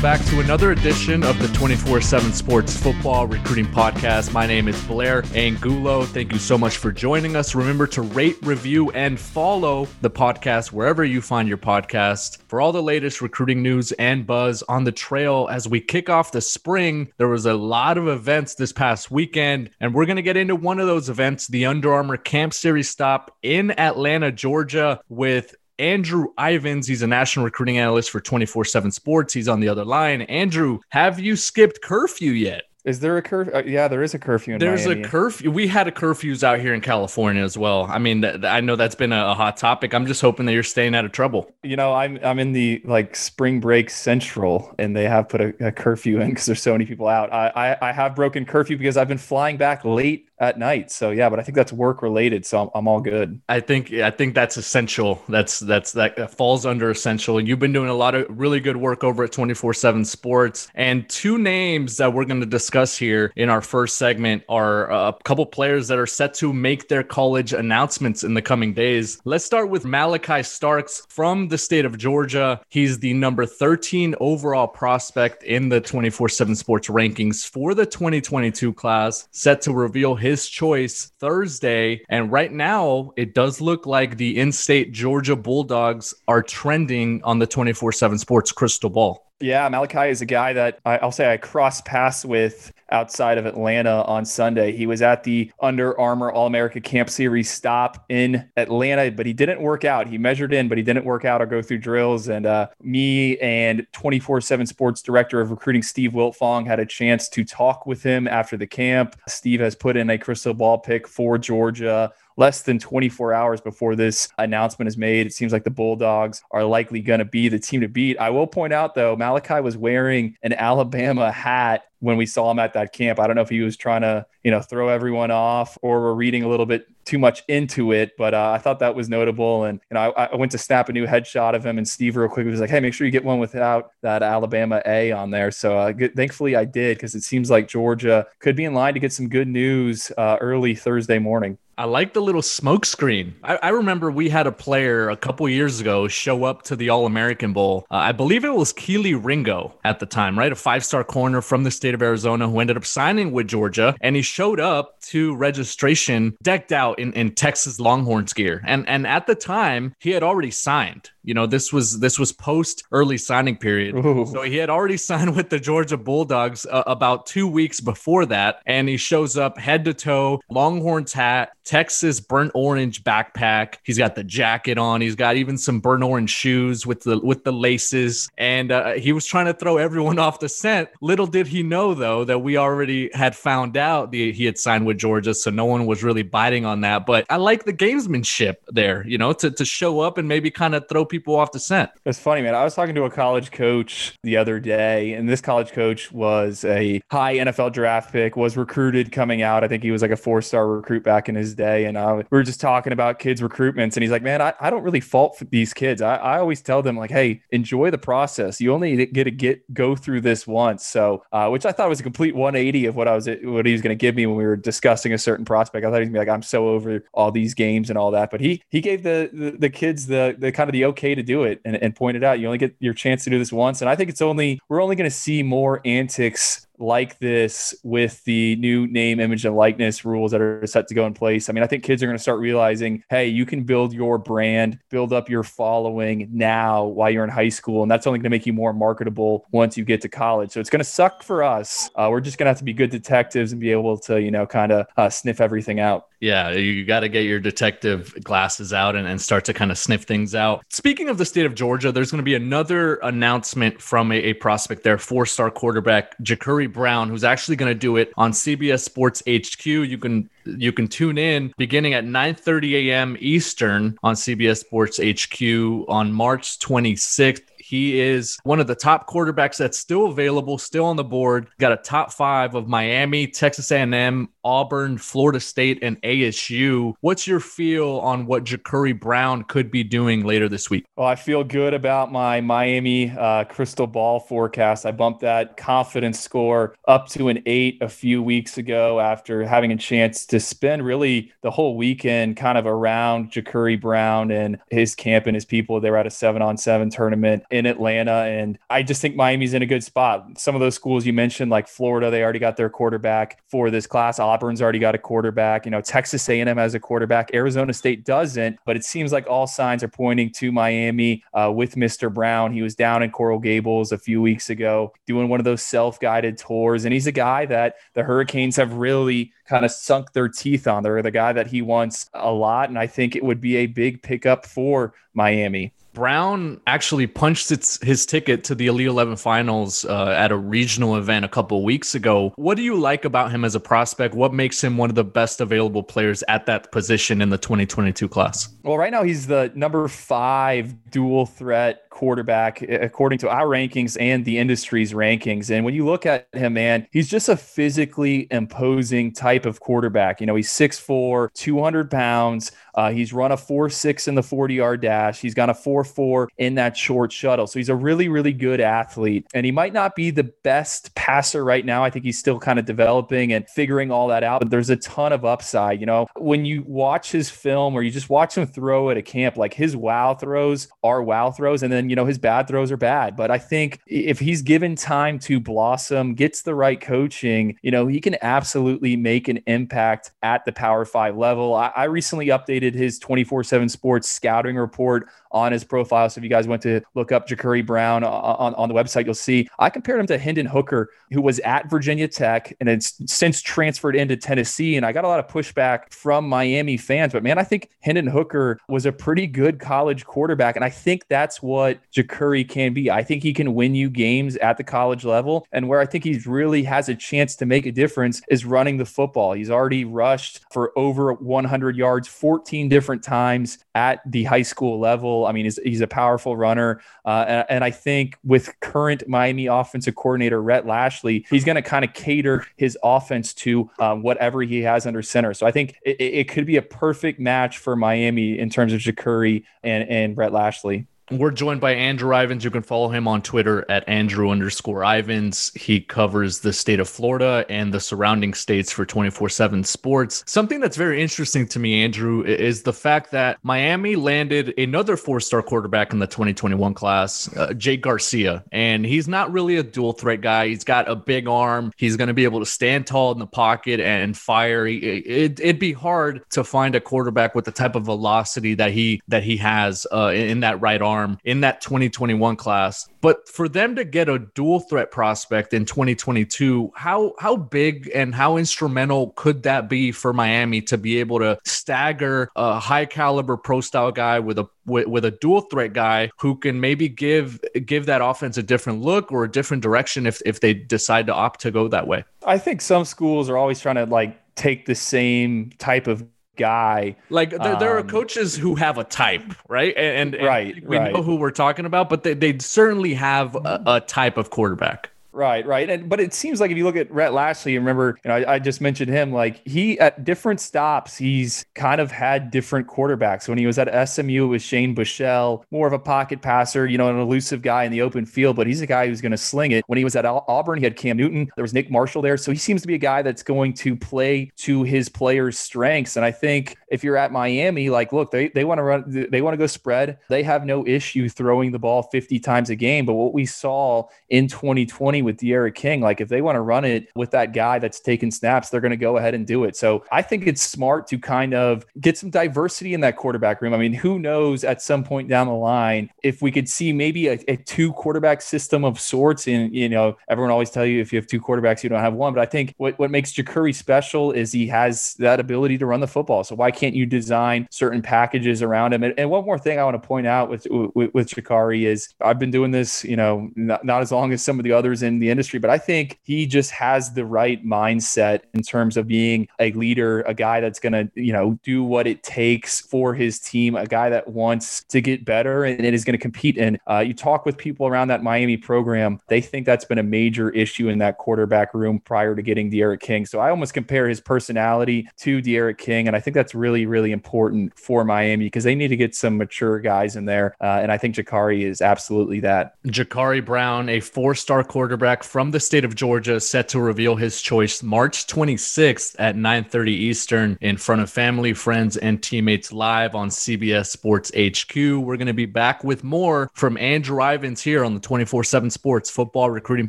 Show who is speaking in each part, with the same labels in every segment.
Speaker 1: Welcome back to another edition of the 24 7 Sports Football Recruiting Podcast. My name is Blair Angulo. Thank you so much for joining us. Remember to rate, review, and follow the podcast wherever you find your podcast for all the latest recruiting news and buzz on the trail as we kick off the spring. There was a lot of events this past weekend, and we're going to get into one of those events, the Under Armour Camp Series stop in Atlanta, Georgia, with Andrew Ivins. He's a national recruiting analyst for 24 7 Sports. He's on the other line. Andrew, have you skipped curfew yet?
Speaker 2: Is there a curfew? Uh, yeah, there is a curfew in
Speaker 1: There's
Speaker 2: Miami.
Speaker 1: a curfew. We had a curfews out here in California as well. I mean, th- I know that's been a, a hot topic. I'm just hoping that you're staying out of trouble.
Speaker 2: You know, I'm I'm in the like spring break central, and they have put a, a curfew in because there's so many people out. I, I I have broken curfew because I've been flying back late at night. So yeah, but I think that's work related. So I'm, I'm all good.
Speaker 1: I think I think that's essential. That's that's that, falls under essential. And you've been doing a lot of really good work over at 24/7 Sports. And two names that we're going to discuss here in our first segment are uh, a couple players that are set to make their college announcements in the coming days. Let's start with Malaki Starks from the state of Georgia. He's the number 13 overall prospect in the 24/7 Sports rankings for the 2022 class, set to reveal his his choice Thursday. And right now, it does look like the in state Georgia Bulldogs are trending on the 24 7 sports crystal ball.
Speaker 2: Yeah, Malaki is a guy that I, will say I crossed paths with outside of Atlanta on Sunday. He was at the Under Armour All America Camp Series stop in Atlanta, but he didn't work out. He measured in, but he didn't work out or go through drills. And uh, me and 24 7 Sports Director of Recruiting, Steve Wiltfong, had a chance to talk with him after the camp. Steve has put in a crystal ball pick for Georgia less than 24 hours before this announcement is made. It seems like the Bulldogs are likely going to be the team to beat. I will point out, though, Malaki was wearing an Alabama hat when we saw him at that camp. I don't know if he was trying to, you know, throw everyone off or we're reading a little bit too much into it, but uh, I thought that was notable. And, you know, I, I, went to snap a new headshot of him and Steve real quick was like, hey, make sure you get one without that Alabama A on there. So uh, good, thankfully I did because it seems like Georgia could be in line to get some good news uh, early Thursday morning.
Speaker 1: I like the little smoke screen. I, I, remember we had a player a couple years ago show up to the All American Bowl. Uh, I believe it was Kelee Ringo at the time, right? A five star corner from the state of Arizona who ended up signing with Georgia. And he showed up to registration decked out in, in Texas Longhorns gear. And, and at the time, he had already signed. You know, this was this was post early signing period, Ooh. so he had already signed with the Georgia Bulldogs uh, about two weeks before that, and he shows up head to toe, Longhorns hat, Texas burnt orange backpack. He's got the jacket on. He's got even some burnt orange shoes with the with the laces, and uh, he was trying to throw everyone off the scent. Little did he know, though, that we already had found out the, he had signed with Georgia, so no one was really biting on that. But I like the gamesmanship there, you know, to to show up and maybe kind of throw people off the scent.
Speaker 2: It's funny, man. I was talking to a college coach the other day, and this college coach was a high NFL draft pick, was recruited coming out. I think he was like a four star recruit back in his day. And uh, we were just talking about kids' recruitments, and he's like, man, I, I don't really fault these kids. I, I always tell them, like, hey, enjoy the process. You only get to get go through this once. So, uh, which I thought was a complete 180 of what I was what he was going to give me when we were discussing a certain prospect. I thought he'd be like, I'm so over all these games and all that. But he he gave the the, the kids the the kind of the okay to do it and, and pointed out you only get your chance to do this once. And I think it's only we're only going to see more antics like this with the new name, image, and likeness rules that are set to go in place. I mean, I think kids are going to start realizing, hey, you can build your brand, build up your following now while you're in high school, and that's only going to make you more marketable once you get to college. So it's going to suck for us. Uh, we're just going to have to be good detectives and be able to, you know, kind of uh, sniff everything out.
Speaker 1: Yeah, you got to get your detective glasses out and, and start to kind of sniff things out. Speaking of the state of Georgia, there's going to be another announcement from a, a prospect there, four star quarterback, Jacurri Brown, who's actually going to do it on CBS Sports HQ. You can you can tune in beginning at 9:30 a.m. Eastern on CBS Sports HQ on March 26th. He is one of the top quarterbacks that's still available, still on the board. Got a top five of Miami, Texas A&M, Auburn, Florida State, and ASU. What's your feel on what Jacurri Brown could be doing later this week?
Speaker 2: Well, I feel good about my Miami uh, crystal ball forecast. I bumped that confidence score up to an eight a few weeks ago after having a chance to spend really the whole weekend kind of around Jacurri Brown and his camp and his people. They were at a seven on seven tournament in Atlanta. And I just think Miami's in a good spot. Some of those schools you mentioned, like Florida, they already got their quarterback for this class. Auburn's already got a quarterback. You know, Texas A&M has a quarterback. Arizona State doesn't, but it seems like all signs are pointing to Miami uh, with Mr. Brown. He was down in Coral Gables a few weeks ago doing one of those self-guided tours, and he's a guy that the Hurricanes have really kind of sunk their teeth on. They're the guy that he wants a lot, and I think it would be a big pickup for Miami.
Speaker 1: Brown actually punched its, his ticket to the Elite 11 finals uh, at a regional event a couple weeks ago. What do you like about him as a prospect? What makes him one of the best available players at that position in the 2022 class?
Speaker 2: Well, right now he's the number five dual threat quarterback according to our rankings and the industry's rankings. And when you look at him, man, he's just a physically imposing type of quarterback. You know, he's 6'4, 200 pounds. Uh, he's run a 4 6 in the 40 yard dash. He's got a 4 4 in that short shuttle. So he's a really, really good athlete. And he might not be the best passer right now. I think he's still kind of developing and figuring all that out, but there's a ton of upside. You know, when you watch his film or you just watch him throw at a camp, like his wow throws are wow throws. And then, you know, his bad throws are bad. But I think if he's given time to blossom, gets the right coaching, you know, he can absolutely make an impact at the Power Five level. I, I recently updated his 24 7 sports scouting report on his profile. So if you guys went to look up Jacurri Brown uh, uh, on, on the website, you'll see I compared him to Hendon Hooker, who was at Virginia Tech and it's since transferred into Tennessee. And I got a lot of pushback from Miami fans. But man, I think Hendon Hooker was a pretty good college quarterback. And I think that's what Jacurri can be. I think he can win you games at the college level. And where I think he really has a chance to make a difference is running the football. He's already rushed for over 100 yards 14 different times at the high school level. I mean, he's, he's a powerful runner. Uh, and, and, I think with current Miami offensive coordinator Rhett Lashlee, he's going to kind of cater his offense to um, whatever he has under center. So I think it, it, could be a perfect match for Miami in terms of Jacurri and, and Rhett Lashlee.
Speaker 1: We're joined by Andrew Ivins. You can follow him on Twitter at Andrew underscore Ivins. He covers the state of Florida and the surrounding states for 24 7 sports. Something that's very interesting to me, Andrew, is the fact that Miami landed another four star quarterback in the 2021 class, uh, Jake Garcia. And he's not really a dual threat guy. He's got a big arm. He's going to be able to stand tall in the pocket and fire. It, would be hard to find a quarterback with the type of velocity that he that he has uh, in, in that right arm in that 2021 class. But for them to get a dual threat prospect in 2022, how how big and how instrumental could that be for Miami to be able to stagger a high caliber pro style guy with a with, with a dual threat guy who can maybe give give that offense a different look or a different direction if if they decide to opt to go that way?
Speaker 2: I think some schools are always trying to like take the same type of guy.
Speaker 1: Like there, um, there, are um, coaches who have a type, right? And, and
Speaker 2: right,
Speaker 1: we
Speaker 2: right.
Speaker 1: know who we're talking about, but they, they certainly have a, a type of quarterback.
Speaker 2: Right, right. And but it seems like if you look at Rhett Lashlee, remember, you know, I, I, just mentioned him, like he at different stops, he's kind of had different quarterbacks. When he was at SMU, it was Shane Buechele, more of a pocket passer, you know, an elusive guy in the open field, but he's a guy who's going to sling it. When he was at Auburn, he had Cam Newton, there was Nick Marshall there. So he seems to be a guy that's going to play to his players' strengths. And I think if you're at Miami, like, look, they, they want to run, they want to go spread. They have no issue throwing the ball 50 times a game. But what we saw in 2020 with D'Eriq King. Like if they want to run it with that guy that's taking snaps, they're going to go ahead and do it. So I think it's smart to kind of get some diversity in that quarterback room. I mean, who knows at some point down the line if we could see maybe a, a two quarterback system of sorts. And you know, everyone always tell you if you have two quarterbacks, you don't have one. But I think what what makes Jacurri special is he has that ability to run the football. So why can't you design certain packages around him? And, and one more thing I want to point out with with, with Jacurri is I've been doing this, you know, not, not as long as some of the others in the industry, but I think he just has the right mindset in terms of being a leader, a guy that's going to, you know, do what it takes for his team, a guy that wants to get better and is going to compete. And uh, you talk with people around that Miami program, they think that's been a major issue in that quarterback room prior to getting D'Eriq King. So I almost compare his personality to D'Eriq King. And I think that's really, really really important for Miami because they need to get some mature guys in there. Uh, and I think Jacurri is absolutely that.
Speaker 1: Jacurri Brown, a four star quarterback from the state of Georgia, set to reveal his choice March 26th at 9:30 Eastern in front of family, friends, and teammates live on CBS Sports HQ. We're going to be back with more from Andrew Ivins here on the 24/7 Sports Football Recruiting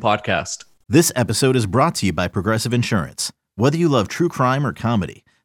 Speaker 1: Podcast.
Speaker 3: This episode is brought to you by Progressive Insurance. Whether you love true crime or comedy,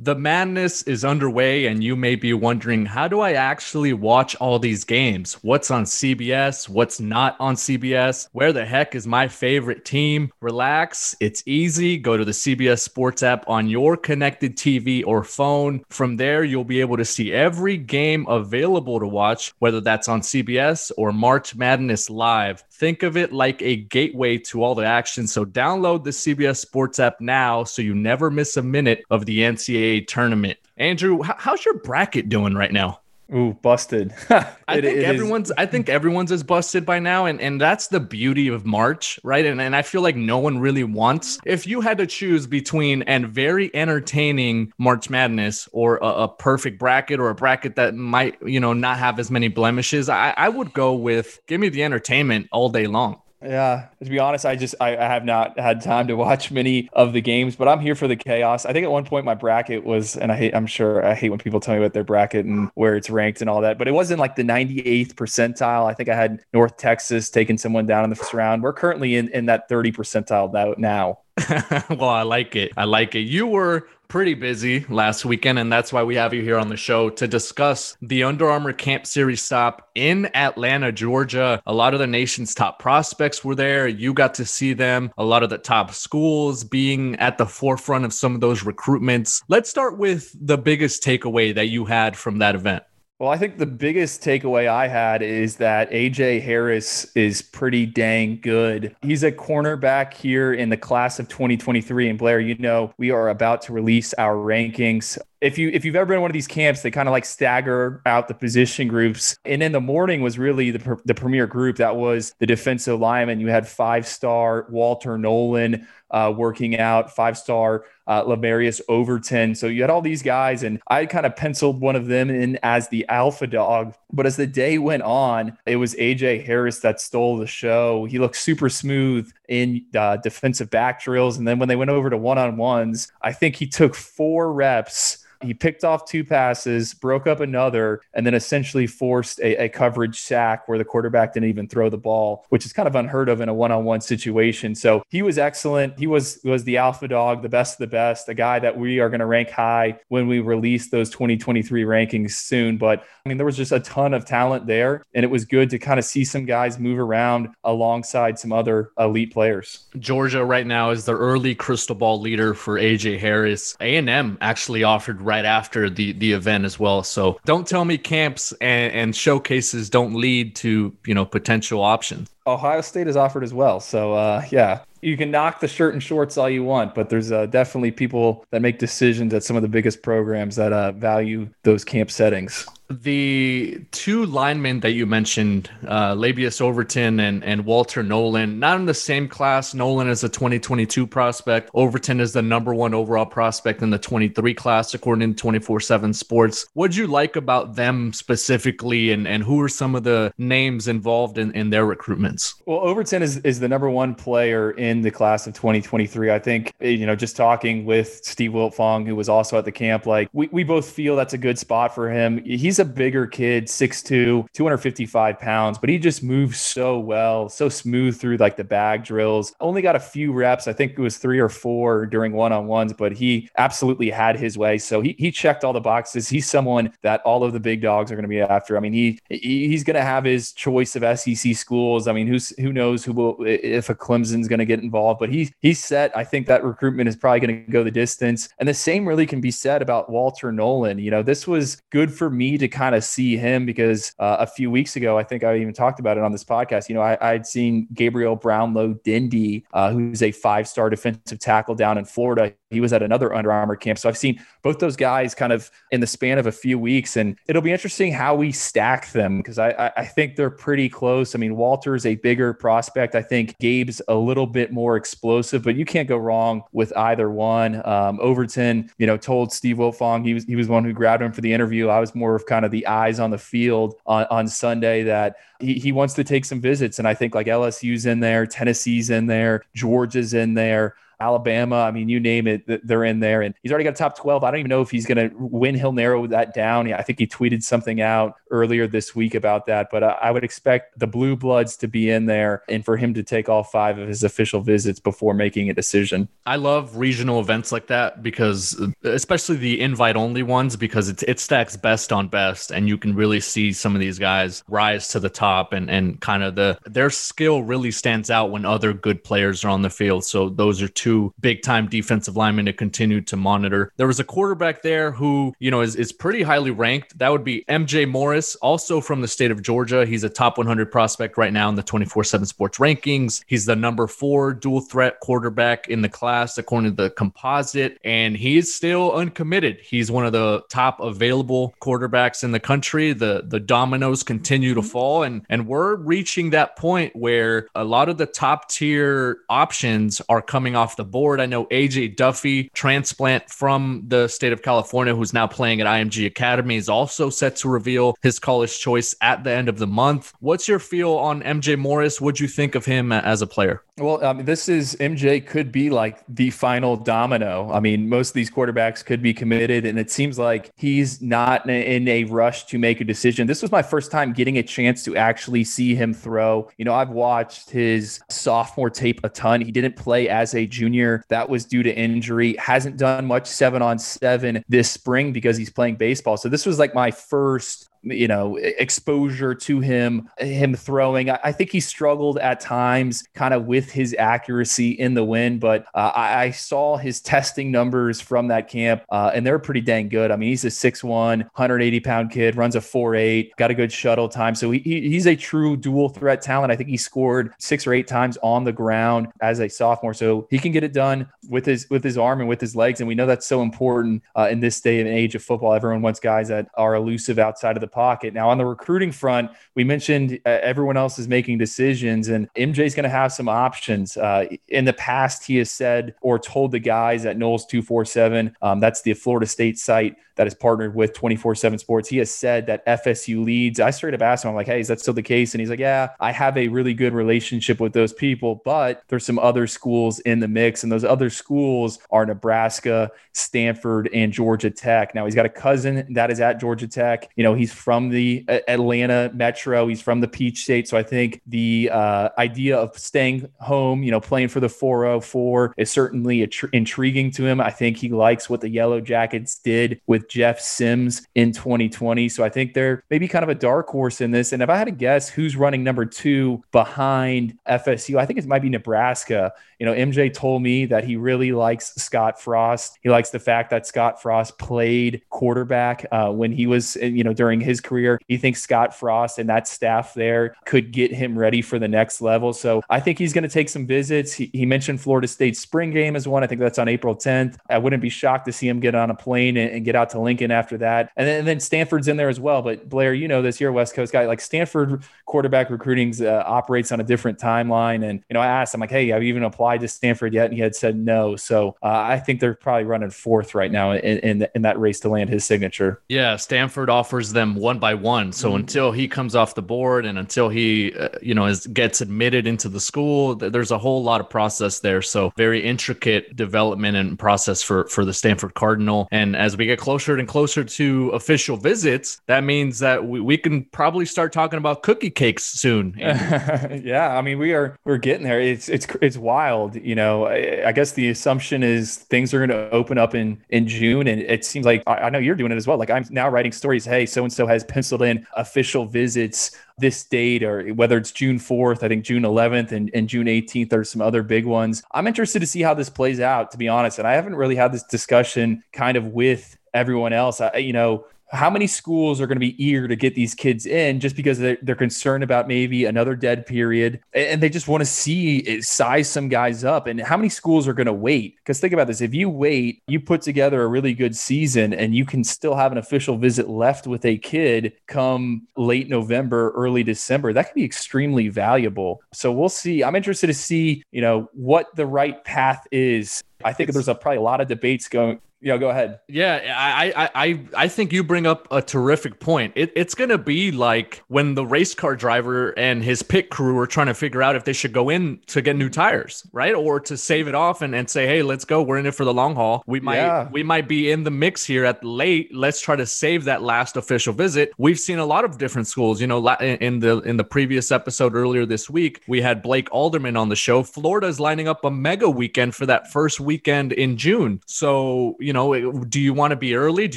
Speaker 1: The madness is underway, and you may be wondering how do I actually watch all these games? What's on CBS? What's not on CBS? Where the heck is my favorite team? Relax, it's easy. Go to the CBS Sports app on your connected TV or phone. From there, you'll be able to see every game available to watch, whether that's on CBS or March Madness Live. Think of it like a gateway to all the action. So download the CBS Sports app now so you never miss a minute of the NCAA tournament. Andrew, how's your bracket doing right now?
Speaker 2: Ooh, busted.
Speaker 1: I think everyone's is. I think everyone's is busted by now. And and that's the beauty of March, right? And and I feel like no one really wants if you had to choose between and very entertaining March Madness or a, a, perfect bracket or a bracket that might, you know, not have as many blemishes, I, I would go with give me the entertainment all day long.
Speaker 2: Yeah, to be honest, I just I, I, have not had time to watch many of the games, but I'm here for the chaos. I think at one point my bracket was, and I hate I'm sure I hate when people tell me about their bracket and where it's ranked and all that, but it wasn't like the 98th percentile. I think I had North Texas taking someone down in the first round. We're currently in in that 30 percentile now. now.
Speaker 1: well, I like it. I like it. You were pretty busy last weekend, and that's why we have you here on the show to discuss the Under Armour Camp Series stop in Atlanta, Georgia. A lot of the nation's top prospects were there. You got to see them. A lot of the top schools being at the forefront of some of those recruitments. Let's start with the biggest takeaway that you had from that event.
Speaker 2: Well, I think the biggest takeaway I had is that AJ Harris is pretty dang good. He's a cornerback here in the class of 2023. And Blair, you know, we are about to release our rankings if you if you've ever been in one of these camps, they kind of like stagger out the position groups. And in the morning was really the the premier group that was the defensive lineman. You had five star Walter Nolan uh, working out, five star uh, Lamarius Overton. So you had all these guys, and I kind of penciled one of them in as the alpha dog. But as the day went on, it was AJ Harris that stole the show. He looked super smooth in uh, defensive back drills. And then when they went over to one on ones, I think he took four reps he picked off two passes, broke up another, and then essentially forced a, a, coverage sack where the quarterback didn't even throw the ball, which is kind of unheard of in a one-on-one situation. So he was excellent. He was was the alpha dog, the best of the best, a guy that we are going to rank high when we release those 2023 rankings soon. But I mean, there was just a ton of talent there, and it was good to kind of see some guys move around alongside some other elite players.
Speaker 1: Georgia right now is the early crystal ball leader for AJ Harris. A&M actually offered right after the the event as well. So don't tell me camps and, and showcases don't lead to you know potential options.
Speaker 2: Ohio State is offered as well. So uh, yeah, you can knock the shirt and shorts all you want, but there's uh, definitely people that make decisions at some of the biggest programs that uh, value those camp settings
Speaker 1: the two linemen that you mentioned, uh, Lebbeus Overton and, and Walter Nolan, not in the same class. Nolan is a 2022 prospect. Overton is the number one overall prospect in the 23 class, according to 24 7 Sports. What'd you like about them specifically, and, and who are some of the names involved in, in their recruitment? Distance.
Speaker 2: Well, Overton is, is the number one player in the class of 2023. I think, you know, just talking with Steve Wiltfong, who was also at the camp, like we, we both feel that's a good spot for him. He's a bigger kid, 6'2, 255 pounds, but he just moves so well, so smooth through like the bag drills. Only got a few reps. I think it was three or four during one on ones, but he absolutely had his way. So he, he checked all the boxes. He's someone that all of the big dogs are going to be after. I mean, he, he's going to have his choice of SEC schools. I mean, who's who knows who will if a Clemson's going to get involved, but he he's set. I think that recruitment is probably going to go the distance. And the same really can be said about Walter Nolan. You know, this was good for me to kind of see him because uh, a few weeks ago, I think I even talked about it on this podcast. You know, I, I'd seen Gabriel Brownlow Dindy, uh, who's a five star defensive tackle down in Florida. He was at another Under Armour camp. So I've seen both those guys kind of in the span of a few weeks. And it'll be interesting how we stack them because I, I think they're pretty close. I mean, Walter's a bigger prospect. I think Gabe's a little bit more explosive, but you can't go wrong with either one. Um, Overton, you know, told Steve Wiltfong he was he was one who grabbed him for the interview. I was more of kind of the eyes on the field on, on Sunday that he, he wants to take some visits. And I think like LSU's in there, Tennessee's in there, Georgia's in there. Alabama. I mean, you name it, they're in there. And he's already got a top 12. I don't even know if he's going to win. He'll narrow that down. I think he tweeted something out earlier this week about that. But uh, I would expect the Blue Bloods to be in there and for him to take all five of his official visits before making a decision.
Speaker 1: I love regional events like that because, especially the invite only ones, because it, it stacks best on best. And you can really see some of these guys rise to the top and, and kind of the their skill really stands out when other good players are on the field. So those are two two big time defensive linemen to continue to monitor. There was a quarterback there who, you know, is, is pretty highly ranked. That would be MJ Morris, also from the state of Georgia. He's a top 100 prospect right now in the 24 7 sports rankings. He's the number four dual threat quarterback in the class, according to the composite, and he is still uncommitted. He's one of the top available quarterbacks in the country. The, the dominoes continue to mm-hmm. fall, and, and we're reaching that point where a lot of the top tier options are coming off the the board. I know AJ Duffy, transplant from the state of California, who's now playing at IMG Academy, is also set to reveal his college choice at the end of the month. What's your feel on MJ Morris? What'd you think of him as a player?
Speaker 2: Well, um, this is MJ could be like the final domino. I mean, most of these quarterbacks could be committed, and it seems like he's not in a rush to make a decision. This was my first time getting a chance to actually see him throw. You know, I've watched his sophomore tape a ton. He didn't play as a junior, that was due to injury. Hasn't done much seven on seven this spring because he's playing baseball. So this was like my first you know exposure to him him throwing. I, I think he struggled at times kind of with his accuracy in the wind but uh, I, I, saw his testing numbers from that camp uh, and they're pretty dang good. I mean he's a 6'1 180 pound kid runs a 4'8 got a good shuttle time. So he, he's a true dual threat talent. I think he scored six or eight times on the ground as a sophomore. So he can get it done with his with his arm and with his legs. And we know that's so important uh, in this day and age of football. Everyone wants guys that are elusive outside of the pocket. Now, on the recruiting front, we mentioned uh, everyone else is making decisions, and MJ is going to have some options. Uh, in the past, he has said or told the guys at Noles 247, um, that's the Florida State site that is partnered with 24 7 Sports. He has said that FSU leads. I straight up asked him, I'm like, hey, is that still the case? And he's like, yeah, I have a really good relationship with those people, but there's some other schools in the mix. And those other schools are Nebraska, Stanford, and Georgia Tech. Now, he's got a cousin that is at Georgia Tech. You know, he's from the Atlanta Metro, he's from the Peach State. So I think the uh, idea of staying home, you know, playing for the 404 is certainly tr- intriguing to him. I think he likes what the Yellow Jackets did with Jeff Sims in 2020. So I think they're maybe kind of a dark horse in this. And if I had to guess who's running number two behind FSU, I think it might be Nebraska. You know, MJ told me that he really likes Scott Frost. He likes the fact that Scott Frost played quarterback uh, when he was, you know, during his career. He thinks Scott Frost and that staff there could get him ready for the next level. So I think he's going to take some visits. He, he mentioned Florida State spring game as one. I think that's on April 10th. I wouldn't be shocked to see him get on a plane and, and get out to Lincoln after that. And then, and then, Stanford's in there as well. But Blair, you know this, you're a West Coast guy. Like Stanford quarterback recruiting uh, operates on a different timeline. And, you know, I asked him, like, hey, have you even applied to Stanford yet? And he had said no. So uh, I think they're probably running fourth right now in, in, in, that race to land his signature.
Speaker 1: Yeah. Stanford offers them them one by one. So mm-hmm. until he comes off the board and until he, uh, you know, is, gets admitted into the school, there's a whole lot of process there. So very intricate development and process for for the Stanford Cardinal. And as we get closer and closer to official visits, that means that we, we can probably start talking about cookie cakes soon.
Speaker 2: yeah, I mean we are we're getting there. It's it's it's wild. You know, I, I guess the assumption is things are going to open up in in June, and it seems like I, I know you're doing it as well. Like I'm now writing stories. Hey, so and so has penciled in official visits this date or whether it's June 4th, I think June 11th and, and June 18th are some other big ones. I'm interested to see how this plays out, to be honest. And I haven't really had this discussion kind of with everyone else. I, you know, how many schools are going to be eager to get these kids in just because they're, they're concerned about maybe another dead period? And they just want to see size some guys up and how many schools are going to wait? Because think about this if you wait you put together a really good season and you can still have an official visit left with a kid come late november early december that can be extremely valuable. So we'll see. I'm interested to see you know what the right path is. I think there's a, probably a lot of debates going yeah, go ahead.
Speaker 1: Yeah, I, I, I, I think you bring up a terrific point. It, it's going to be like when the race car driver and his pit crew are trying to figure out if they should go in to get new tires, right, or to save it off and, and say, hey, let's go. We're in it for the long haul. We might yeah. we might be in the mix here at late. Let's try to save that last official visit. We've seen a lot of different schools. You know, in the in the previous episode earlier this week, we had Blake Alderman on the show. Florida is lining up a mega weekend for that first weekend in June. So you know, do you want to be early? Do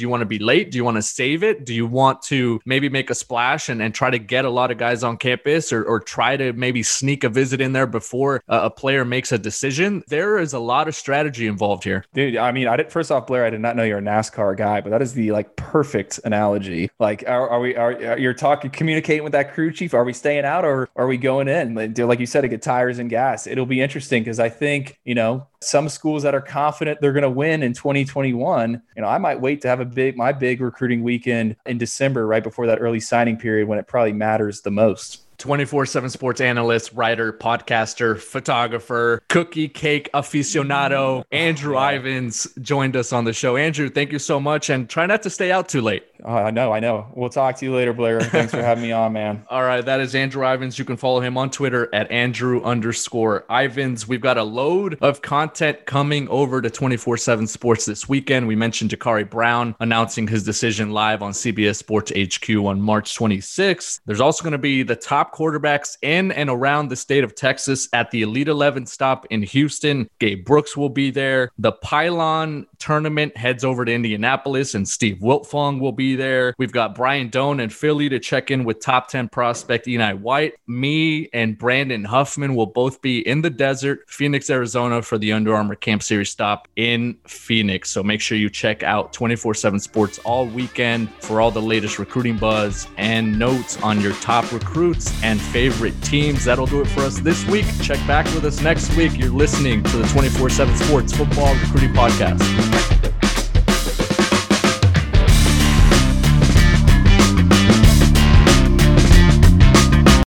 Speaker 1: you want to be late? Do you want to save it? Do you want to maybe make a splash and, and try to get a lot of guys on campus or, or try to maybe sneak a visit in there before a, a player makes a decision? There is a lot of strategy involved here.
Speaker 2: Dude, I mean, I did first off, Blair, I did not know you're a NASCAR guy, but that is the like perfect analogy. Like, are, are we, are, are you're talking, communicating with that crew chief? Are we staying out or are we going in? Like you said, to get tires and gas. It'll be interesting because I think, you know, some schools that are confident they're going to win in 2021 you know i might wait to have a big my big recruiting weekend in december right before that early signing period when it probably matters the most
Speaker 1: 24 7 sports analyst, writer, podcaster, photographer, cookie cake aficionado, mm. Andrew Ivins joined us on the show. Andrew, thank you so much and try not to stay out too late.
Speaker 2: Oh, I know, I know. We'll talk to you later, Blair. Thanks for having me on, man.
Speaker 1: All right, that is Andrew Ivins. You can follow him on Twitter at Andrew underscore Ivins. We've got a load of content coming over to 24 7 sports this weekend. We mentioned Jacurri Brown announcing his decision live on CBS Sports HQ on March 26th. There's also going to be the top quarterbacks in and around the state of Texas at the Elite 11 stop in Houston. Gabe Brooks will be there. The Pylon tournament heads over to Indianapolis, and Steve Wiltfong will be there. We've got Brian Dohn and Philly to check in with top 10 prospect Enai White. Me and Brandon Huffman will both be in the desert, Phoenix, Arizona, for the Under Armour Camp Series stop in Phoenix. So make sure you check out 24 7 Sports all weekend for all the latest recruiting buzz and notes on your top recruits and favorite teams. That'll do it for us this week. Check back with us next week. You're listening to the 24 7 Sports Football Recruiting Podcast.